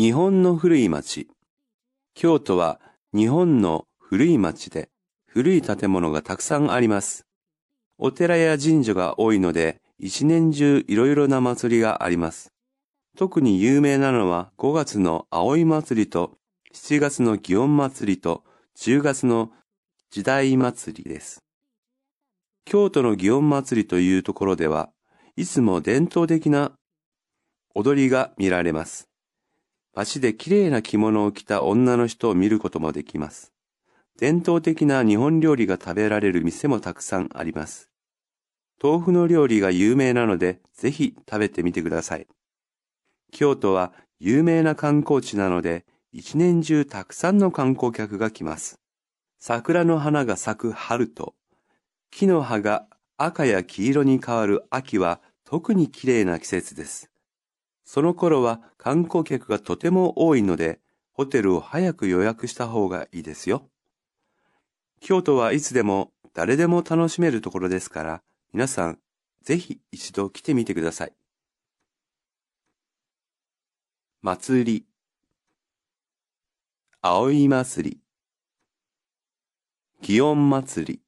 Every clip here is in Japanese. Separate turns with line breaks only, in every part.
日本の古い町。京都は日本の古い町で古い建物がたくさんあります。お寺や神社が多いので一年中いろいろな祭りがあります。特に有名なのは5月の葵祭りと7月の祇園祭りと10月の時代祭りです。京都の祇園祭りというところでは、いつも伝統的な踊りが見られます。街で綺麗な着物を着た女の人を見ることもできます。伝統的な日本料理が食べられる店もたくさんあります。豆腐の料理が有名なので、ぜひ食べてみてください。京都は有名な観光地なので、一年中たくさんの観光客が来ます。桜の花が咲く春と、木の葉が赤や黄色に変わる秋は特に綺麗な季節です。その頃は観光客がとても多いので、ホテルを早く予約した方がいいですよ。京都はいつでも誰でも楽しめるところですから、皆さんぜひ一度来てみてください。祭り。葵祭り。祇園祭り。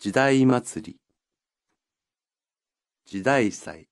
時代祭り。時代祭。